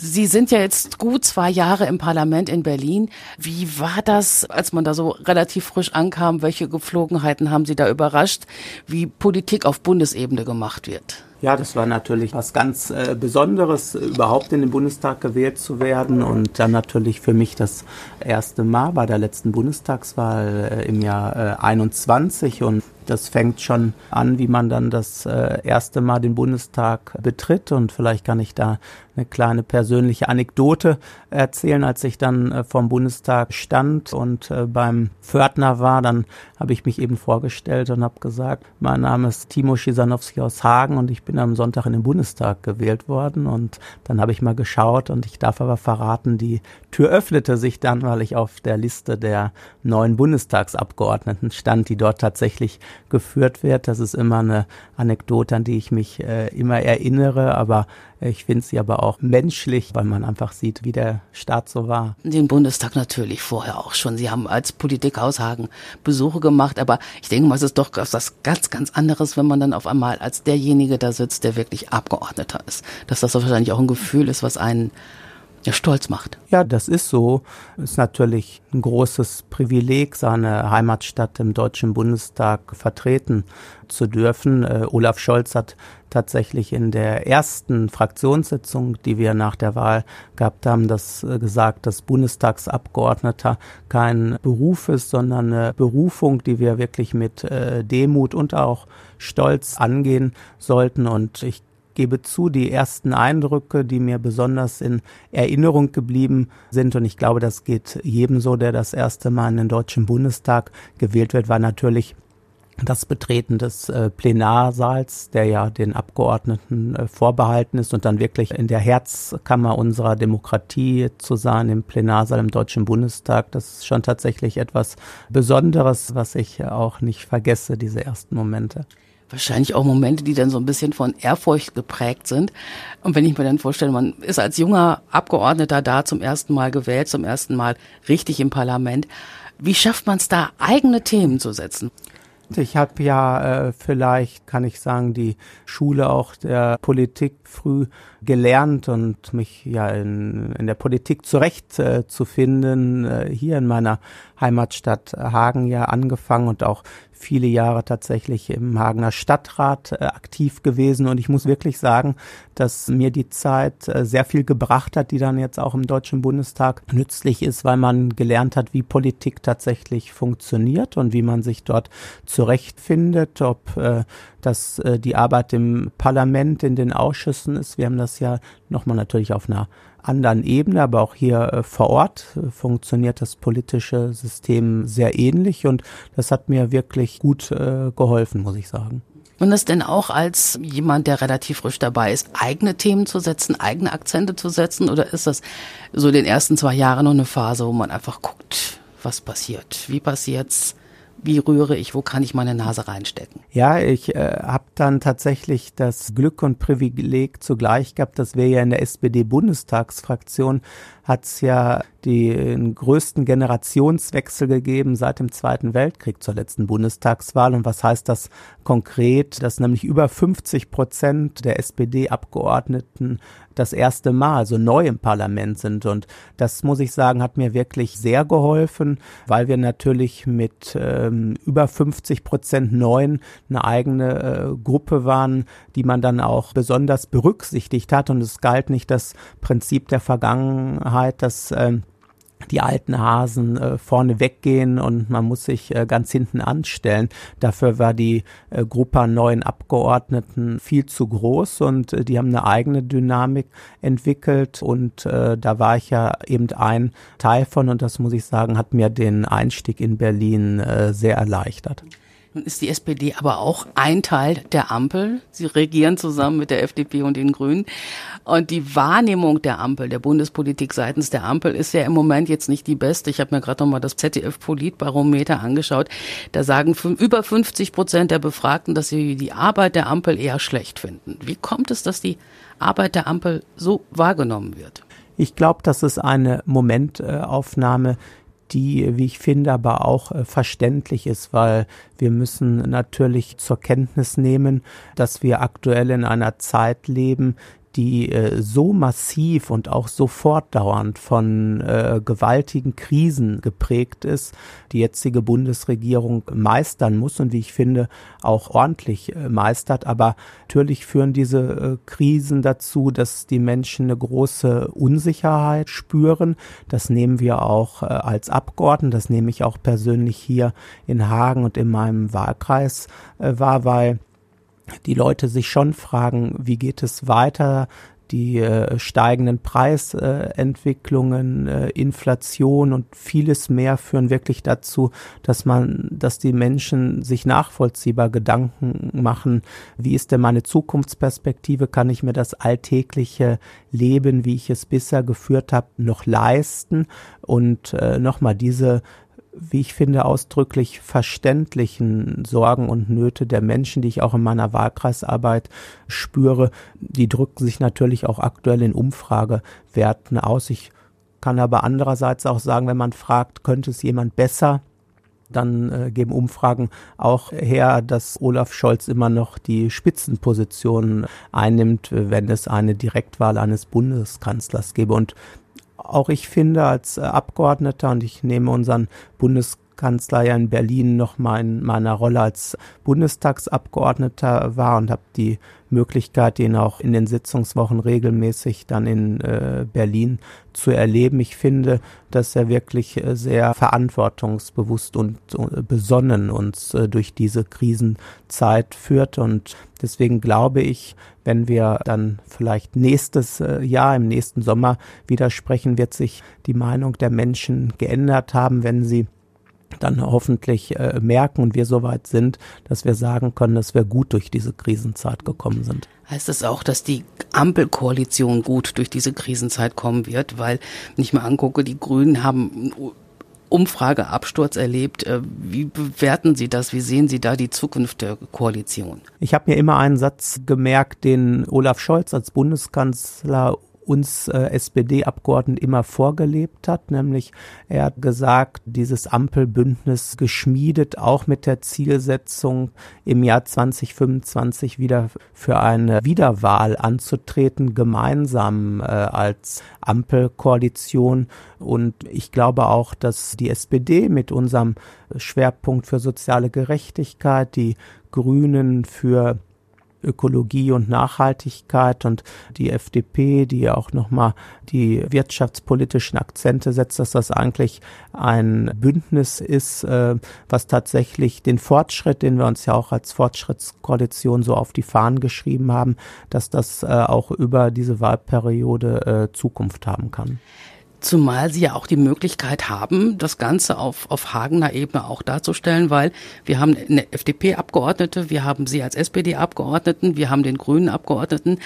Sie sind ja jetzt gut zwei Jahre im Parlament in Berlin. Wie war das, als man da so relativ frisch ankam? Welche Gepflogenheiten haben Sie da überrascht, wie Politik auf Bundesebene gemacht wird? Ja, das war natürlich was ganz äh, Besonderes, überhaupt in den Bundestag gewählt zu werden und dann natürlich für mich das erste Mal bei der letzten Bundestagswahl äh, im Jahr äh, 21 und das fängt schon an, wie man dann das äh, erste Mal den Bundestag betritt. Und vielleicht kann ich da eine kleine persönliche Anekdote erzählen. Als ich dann äh, vom Bundestag stand und äh, beim Pförtner war, dann habe ich mich eben vorgestellt und habe gesagt, mein Name ist Timo Schisanowski aus Hagen und ich bin am Sonntag in den Bundestag gewählt worden. Und dann habe ich mal geschaut und ich darf aber verraten, die Tür öffnete sich dann, weil ich auf der Liste der neuen Bundestagsabgeordneten stand, die dort tatsächlich geführt wird. Das ist immer eine Anekdote, an die ich mich äh, immer erinnere, aber ich finde sie aber auch menschlich, weil man einfach sieht, wie der Staat so war. Den Bundestag natürlich vorher auch schon. Sie haben als Politik Hagen Besuche gemacht, aber ich denke mal, es ist doch was ganz, ganz anderes, wenn man dann auf einmal als derjenige da sitzt, der wirklich Abgeordneter ist. Dass das wahrscheinlich auch ein Gefühl ist, was einen ja stolz macht. Ja, das ist so. Ist natürlich ein großes Privileg, seine Heimatstadt im Deutschen Bundestag vertreten zu dürfen. Äh, Olaf Scholz hat tatsächlich in der ersten Fraktionssitzung, die wir nach der Wahl gehabt haben, das äh, gesagt, dass Bundestagsabgeordneter kein Beruf ist, sondern eine Berufung, die wir wirklich mit äh, Demut und auch Stolz angehen sollten. Und ich gebe zu, die ersten Eindrücke, die mir besonders in Erinnerung geblieben sind, und ich glaube, das geht jedem so, der das erste Mal in den Deutschen Bundestag gewählt wird, war natürlich das Betreten des äh, Plenarsaals, der ja den Abgeordneten äh, vorbehalten ist und dann wirklich in der Herzkammer unserer Demokratie zu sein, im Plenarsaal im Deutschen Bundestag, das ist schon tatsächlich etwas Besonderes, was ich auch nicht vergesse, diese ersten Momente wahrscheinlich auch Momente, die dann so ein bisschen von Ehrfurcht geprägt sind. Und wenn ich mir dann vorstelle, man ist als junger Abgeordneter da zum ersten Mal gewählt, zum ersten Mal richtig im Parlament, wie schafft man es da, eigene Themen zu setzen? Ich habe ja äh, vielleicht, kann ich sagen, die Schule auch der Politik früh gelernt und mich ja in, in der Politik zurechtzufinden, äh, äh, hier in meiner Heimatstadt Hagen ja angefangen und auch viele Jahre tatsächlich im Hagener Stadtrat äh, aktiv gewesen. Und ich muss wirklich sagen, dass mir die Zeit äh, sehr viel gebracht hat, die dann jetzt auch im Deutschen Bundestag nützlich ist, weil man gelernt hat, wie Politik tatsächlich funktioniert und wie man sich dort zurechtfindet, ob äh, das äh, die Arbeit im Parlament, in den Ausschüssen ist. Wir haben das ja nochmal natürlich auf einer anderen Ebene, aber auch hier äh, vor Ort äh, funktioniert das politische System sehr ähnlich und das hat mir wirklich gut äh, geholfen, muss ich sagen. Und das denn auch als jemand, der relativ frisch dabei ist, eigene Themen zu setzen, eigene Akzente zu setzen? Oder ist das so den ersten zwei Jahren noch eine Phase, wo man einfach guckt, was passiert? Wie passiert's? Wie rühre ich, wo kann ich meine Nase reinstecken? Ja, ich äh, habe dann tatsächlich das Glück und Privileg zugleich gehabt, dass wir ja in der SPD-Bundestagsfraktion hat es ja den größten Generationswechsel gegeben seit dem Zweiten Weltkrieg zur letzten Bundestagswahl. Und was heißt das konkret? Dass nämlich über 50 Prozent der SPD-Abgeordneten das erste Mal, also neu im Parlament sind. Und das muss ich sagen, hat mir wirklich sehr geholfen, weil wir natürlich mit ähm, über 50 Prozent Neuen eine eigene äh, Gruppe waren, die man dann auch besonders berücksichtigt hat. Und es galt nicht das Prinzip der Vergangenheit, dass ähm, die alten Hasen äh, vorne weggehen und man muss sich äh, ganz hinten anstellen. Dafür war die äh, Gruppe an neuen Abgeordneten viel zu groß und äh, die haben eine eigene Dynamik entwickelt und äh, da war ich ja eben ein Teil von und das muss ich sagen, hat mir den Einstieg in Berlin äh, sehr erleichtert. Nun ist die SPD aber auch ein Teil der Ampel. Sie regieren zusammen mit der FDP und den Grünen. Und die Wahrnehmung der Ampel, der Bundespolitik seitens der Ampel ist ja im Moment jetzt nicht die beste. Ich habe mir gerade noch mal das ZDF-Politbarometer angeschaut. Da sagen über 50 Prozent der Befragten, dass sie die Arbeit der Ampel eher schlecht finden. Wie kommt es, dass die Arbeit der Ampel so wahrgenommen wird? Ich glaube, das ist eine Momentaufnahme, die, wie ich finde, aber auch äh, verständlich ist, weil wir müssen natürlich zur Kenntnis nehmen, dass wir aktuell in einer Zeit leben, die äh, so massiv und auch so fortdauernd von äh, gewaltigen Krisen geprägt ist, die jetzige Bundesregierung meistern muss und wie ich finde auch ordentlich äh, meistert. Aber natürlich führen diese äh, Krisen dazu, dass die Menschen eine große Unsicherheit spüren. Das nehmen wir auch äh, als Abgeordneten, das nehme ich auch persönlich hier in Hagen und in meinem Wahlkreis äh, wahr, weil die Leute sich schon fragen, wie geht es weiter? Die äh, steigenden Preisentwicklungen, äh, Inflation und vieles mehr führen wirklich dazu, dass man, dass die Menschen sich nachvollziehbar Gedanken machen, wie ist denn meine Zukunftsperspektive? Kann ich mir das alltägliche Leben, wie ich es bisher geführt habe, noch leisten? Und äh, nochmal diese wie ich finde, ausdrücklich verständlichen Sorgen und Nöte der Menschen, die ich auch in meiner Wahlkreisarbeit spüre, die drücken sich natürlich auch aktuell in Umfragewerten aus. Ich kann aber andererseits auch sagen, wenn man fragt, könnte es jemand besser, dann äh, geben Umfragen auch her, dass Olaf Scholz immer noch die Spitzenposition einnimmt, wenn es eine Direktwahl eines Bundeskanzlers gäbe. Und auch ich finde als äh, Abgeordneter und ich nehme unseren Bundeskanzler ja in Berlin noch mal in meiner Rolle als Bundestagsabgeordneter war und habe die Möglichkeit, ihn auch in den Sitzungswochen regelmäßig dann in äh, Berlin zu erleben. Ich finde, dass er wirklich äh, sehr verantwortungsbewusst und äh, besonnen uns äh, durch diese Krisenzeit führt. Und deswegen glaube ich, wenn wir dann vielleicht nächstes äh, Jahr, im nächsten Sommer wieder sprechen, wird sich die Meinung der Menschen geändert haben, wenn sie dann hoffentlich äh, merken und wir soweit sind, dass wir sagen können, dass wir gut durch diese Krisenzeit gekommen sind. Heißt das auch, dass die Ampelkoalition gut durch diese Krisenzeit kommen wird? Weil, wenn ich mal angucke, die Grünen haben Umfrageabsturz erlebt. Äh, wie bewerten Sie das? Wie sehen Sie da die Zukunft der Koalition? Ich habe mir immer einen Satz gemerkt, den Olaf Scholz als Bundeskanzler uns äh, SPD-Abgeordneten immer vorgelebt hat, nämlich er hat gesagt, dieses Ampelbündnis geschmiedet, auch mit der Zielsetzung, im Jahr 2025 wieder für eine Wiederwahl anzutreten, gemeinsam äh, als Ampelkoalition. Und ich glaube auch, dass die SPD mit unserem Schwerpunkt für soziale Gerechtigkeit, die Grünen für Ökologie und Nachhaltigkeit und die FDP, die ja auch nochmal die wirtschaftspolitischen Akzente setzt, dass das eigentlich ein Bündnis ist, äh, was tatsächlich den Fortschritt, den wir uns ja auch als Fortschrittskoalition so auf die Fahnen geschrieben haben, dass das äh, auch über diese Wahlperiode äh, Zukunft haben kann. Zumal sie ja auch die Möglichkeit haben, das Ganze auf, auf Hagener Ebene auch darzustellen, weil wir haben eine FDP-Abgeordnete, wir haben sie als SPD-Abgeordneten, wir haben den grünen Abgeordneten.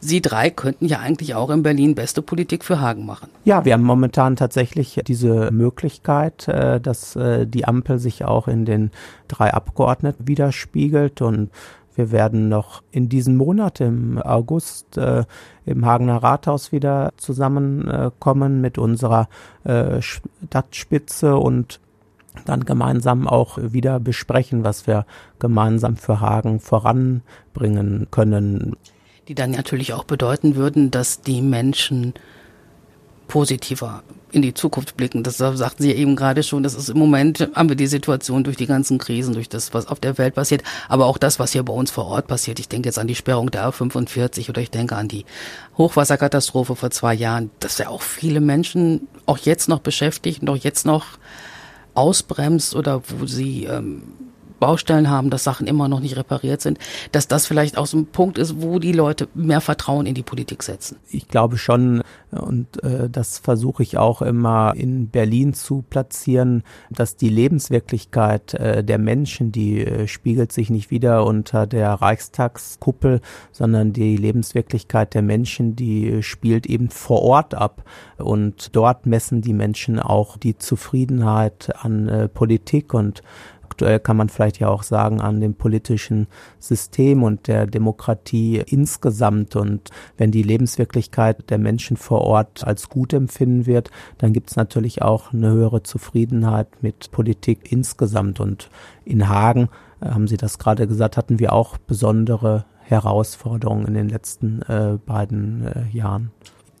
Sie drei könnten ja eigentlich auch in Berlin beste Politik für Hagen machen. Ja, wir haben momentan tatsächlich diese Möglichkeit, äh, dass äh, die Ampel sich auch in den drei Abgeordneten widerspiegelt und wir werden noch in diesem Monat im August äh, im Hagener Rathaus wieder zusammenkommen äh, mit unserer äh, Stadtspitze und dann gemeinsam auch wieder besprechen, was wir gemeinsam für Hagen voranbringen können. Die dann natürlich auch bedeuten würden, dass die Menschen positiver in die Zukunft blicken. Das sagten Sie ja eben gerade schon. Das ist im Moment haben wir die Situation durch die ganzen Krisen, durch das, was auf der Welt passiert, aber auch das, was hier bei uns vor Ort passiert. Ich denke jetzt an die Sperrung der A45 oder ich denke an die Hochwasserkatastrophe vor zwei Jahren, dass ja auch viele Menschen auch jetzt noch beschäftigt und auch jetzt noch ausbremst oder wo sie ähm, Baustellen haben, dass Sachen immer noch nicht repariert sind, dass das vielleicht auch so ein Punkt ist, wo die Leute mehr Vertrauen in die Politik setzen. Ich glaube schon, und äh, das versuche ich auch immer in Berlin zu platzieren, dass die Lebenswirklichkeit äh, der Menschen, die äh, spiegelt sich nicht wieder unter der Reichstagskuppel, sondern die Lebenswirklichkeit der Menschen, die spielt eben vor Ort ab. Und dort messen die Menschen auch die Zufriedenheit an äh, Politik und aktuell kann man vielleicht ja auch sagen an dem politischen System und der Demokratie insgesamt. Und wenn die Lebenswirklichkeit der Menschen vor Ort als gut empfinden wird, dann gibt es natürlich auch eine höhere Zufriedenheit mit Politik insgesamt. Und in Hagen, äh, haben Sie das gerade gesagt, hatten wir auch besondere Herausforderungen in den letzten äh, beiden äh, Jahren.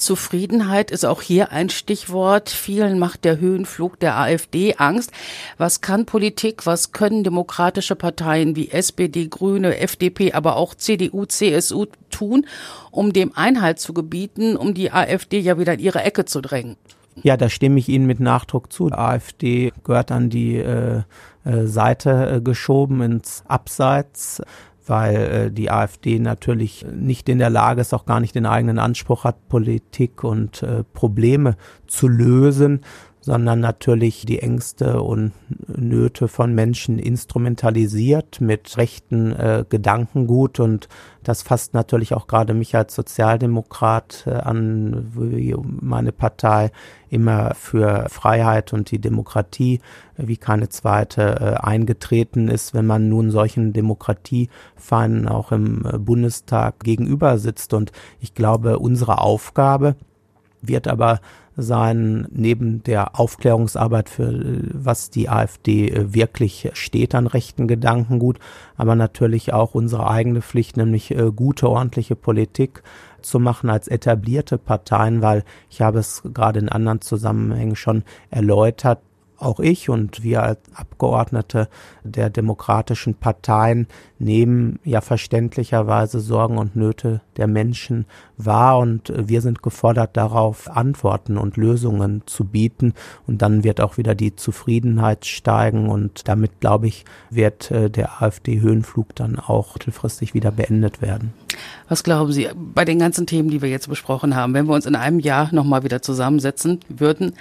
Zufriedenheit ist auch hier ein Stichwort. Vielen macht der Höhenflug der AfD Angst. Was kann Politik, was können demokratische Parteien wie SPD, Grüne, FDP, aber auch CDU, CSU tun, um dem Einhalt zu gebieten, um die AfD ja wieder in ihre Ecke zu drängen? Ja, da stimme ich Ihnen mit Nachdruck zu. Die AfD gehört an die äh, äh, Seite äh, geschoben ins Abseits weil äh, die AfD natürlich nicht in der Lage ist, auch gar nicht den eigenen Anspruch hat, Politik und äh, Probleme zu lösen, sondern natürlich die Ängste und Nöte von Menschen instrumentalisiert mit rechten äh, Gedankengut und das fasst natürlich auch gerade mich als Sozialdemokrat äh, an, wie meine Partei immer für Freiheit und die Demokratie äh, wie keine zweite äh, eingetreten ist, wenn man nun solchen Demokratiefeinden auch im äh, Bundestag gegenüber sitzt. Und ich glaube, unsere Aufgabe wird aber sein, neben der Aufklärungsarbeit für was die AfD äh, wirklich steht an rechten Gedankengut, aber natürlich auch unsere eigene Pflicht, nämlich äh, gute, ordentliche Politik zu machen als etablierte Parteien, weil ich habe es gerade in anderen Zusammenhängen schon erläutert, auch ich und wir als Abgeordnete der demokratischen Parteien nehmen ja verständlicherweise Sorgen und Nöte der Menschen wahr und wir sind gefordert darauf Antworten und Lösungen zu bieten und dann wird auch wieder die Zufriedenheit steigen und damit glaube ich wird äh, der AfD Höhenflug dann auch mittelfristig wieder beendet werden. Was glauben Sie bei den ganzen Themen, die wir jetzt besprochen haben, wenn wir uns in einem Jahr nochmal wieder zusammensetzen würden?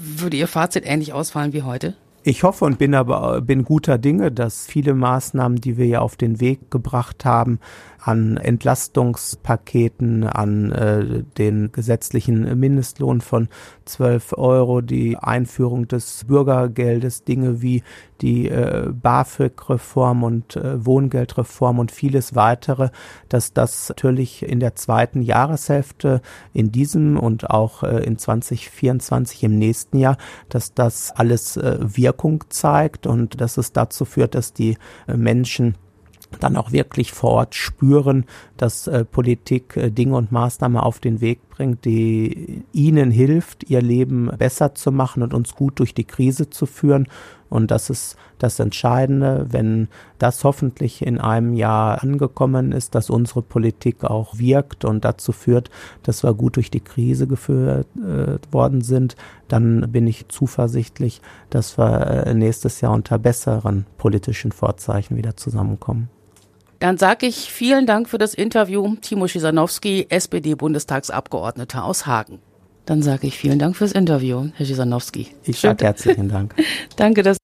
Würde Ihr Fazit ähnlich ausfallen wie heute? Ich hoffe und bin aber bin guter Dinge, dass viele Maßnahmen, die wir ja auf den Weg gebracht haben, an Entlastungspaketen, an äh, den gesetzlichen Mindestlohn von 12 Euro, die Einführung des Bürgergeldes, Dinge wie die äh, BAföG-Reform und äh, Wohngeldreform und vieles weitere, dass das natürlich in der zweiten Jahreshälfte in diesem und auch äh, in 2024 im nächsten Jahr, dass das alles äh, Wirkung zeigt und dass es dazu führt, dass die äh, Menschen dann auch wirklich vor Ort spüren, dass äh, Politik äh, Dinge und Maßnahmen auf den Weg bringt, die ihnen hilft, ihr Leben besser zu machen und uns gut durch die Krise zu führen. Und das ist das Entscheidende, wenn das hoffentlich in einem Jahr angekommen ist, dass unsere Politik auch wirkt und dazu führt, dass wir gut durch die Krise geführt äh, worden sind, dann bin ich zuversichtlich, dass wir äh, nächstes Jahr unter besseren politischen Vorzeichen wieder zusammenkommen. Dann sage ich vielen Dank für das Interview, Timo Schisanowski, SPD-Bundestagsabgeordneter aus Hagen. Dann sage ich vielen Dank fürs Interview, Herr Schisanowski. Ich sage herzlichen Dank. Danke, dass